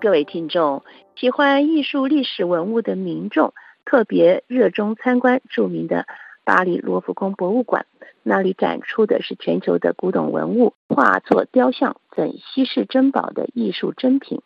各位听众，喜欢艺术历史文物的民众特别热衷参观著名的巴黎罗浮宫博物馆，那里展出的是全球的古董文物、画作、雕像等稀世珍宝的艺术珍品。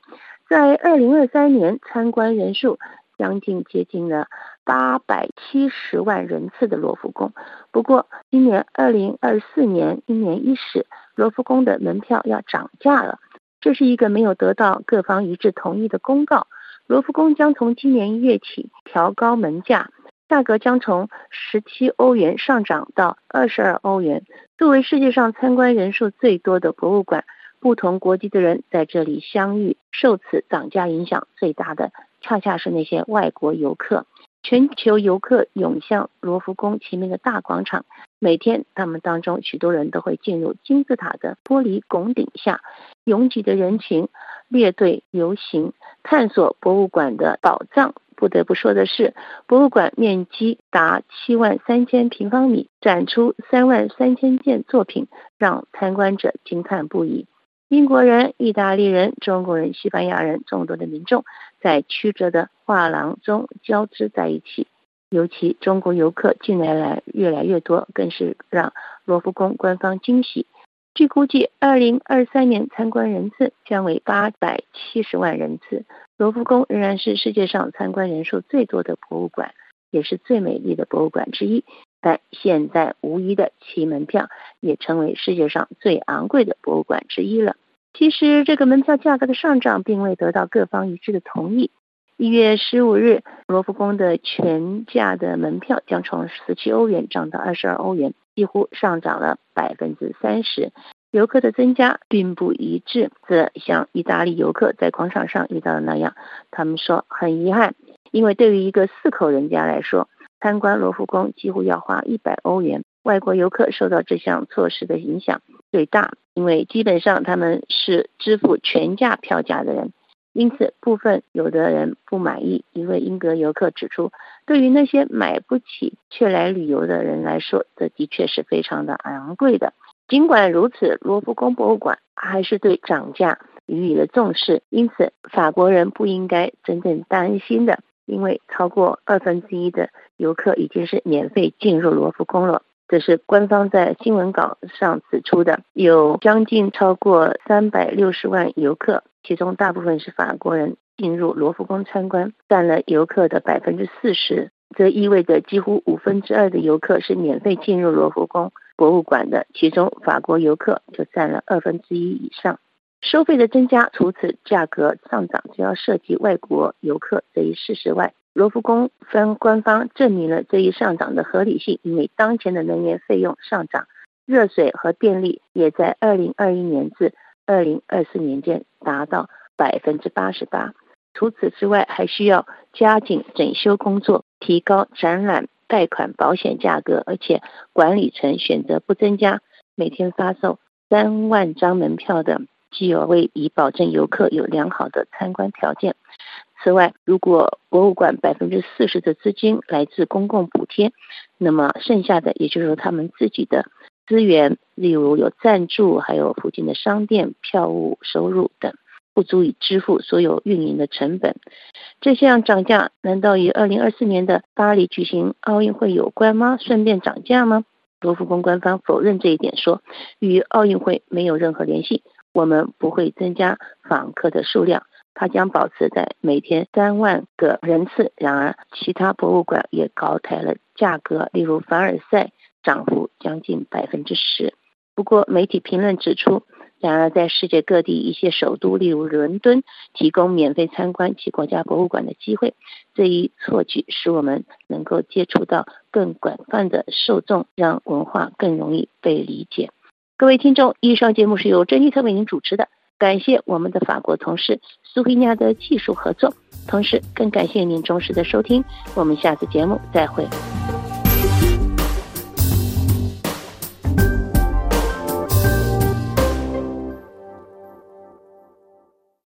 在二零二三年，参观人数将近接近了八百七十万人次的罗浮宫。不过，今年二零二四年一年伊始，罗浮宫的门票要涨价了。这是一个没有得到各方一致同意的公告。罗浮宫将从今年一月起调高门价，价格将从十七欧元上涨到二十二欧元。作为世界上参观人数最多的博物馆，不同国籍的人在这里相遇，受此涨价影响最大的，恰恰是那些外国游客。全球游客涌向罗浮宫前面的大广场，每天他们当中许多人都会进入金字塔的玻璃拱顶下，拥挤的人群列队游行，探索博物馆的宝藏。不得不说的是，博物馆面积达七万三千平方米，展出三万三千件作品，让参观者惊叹不已。英国人、意大利人、中国人、西班牙人，众多的民众在曲折的画廊中交织在一起。尤其中国游客近年来越来越多，更是让罗浮宫官方惊喜。据估计，二零二三年参观人次将为八百七十万人次。罗浮宫仍然是世界上参观人数最多的博物馆，也是最美丽的博物馆之一。但现在无疑的，其门票也成为世界上最昂贵的博物馆之一了。其实，这个门票价格的上涨并未得到各方一致的同意。一月十五日，罗浮宫的全价的门票将从十七欧元涨到二十二欧元，几乎上涨了百分之三十。游客的增加并不一致，这像意大利游客在广场上遇到的那样，他们说很遗憾，因为对于一个四口人家来说，参观罗浮宫几乎要花一百欧元。外国游客受到这项措施的影响最大，因为基本上他们是支付全价票价的人，因此部分有的人不满意。一位英格游客指出，对于那些买不起却来旅游的人来说，这的确是非常的昂贵的。尽管如此，罗浮宫博物馆还是对涨价予以了重视，因此法国人不应该真正担心的，因为超过二分之一的游客已经是免费进入罗浮宫了。这是官方在新闻稿上指出的，有将近超过三百六十万游客，其中大部分是法国人进入罗浮宫参观，占了游客的百分之四十。这意味着几乎五分之二的游客是免费进入罗浮宫博物馆的，其中法国游客就占了二分之一以上。收费的增加，除此价格上涨主要涉及外国游客这一事实外。罗浮宫分官方证明了这一上涨的合理性，因为当前的能源费用上涨，热水和电力也在二零二一年至二零二四年间达到百分之八十八。除此之外，还需要加紧整修工作，提高展览、贷款、保险价格，而且管理层选择不增加每天发售三万张门票的基额位，以保证游客有良好的参观条件。此外，如果博物馆百分之四十的资金来自公共补贴，那么剩下的也就是他们自己的资源，例如有赞助，还有附近的商店票务收入等，不足以支付所有运营的成本。这项涨价难道与二零二四年的巴黎举行奥运会有关吗？顺便涨价吗？罗浮宫官方否认这一点，说与奥运会没有任何联系，我们不会增加访客的数量。它将保持在每天三万个人次。然而，其他博物馆也高抬了价格，例如凡尔赛涨幅将近百分之十。不过，媒体评论指出，然而在世界各地一些首都，例如伦敦，提供免费参观其国家博物馆的机会。这一措举使我们能够接触到更广泛的受众，让文化更容易被理解。各位听众，以上节目是由珍妮特为您主持的。感谢我们的法国同事苏菲亚的技术合作，同时更感谢您忠实的收听。我们下次节目再会。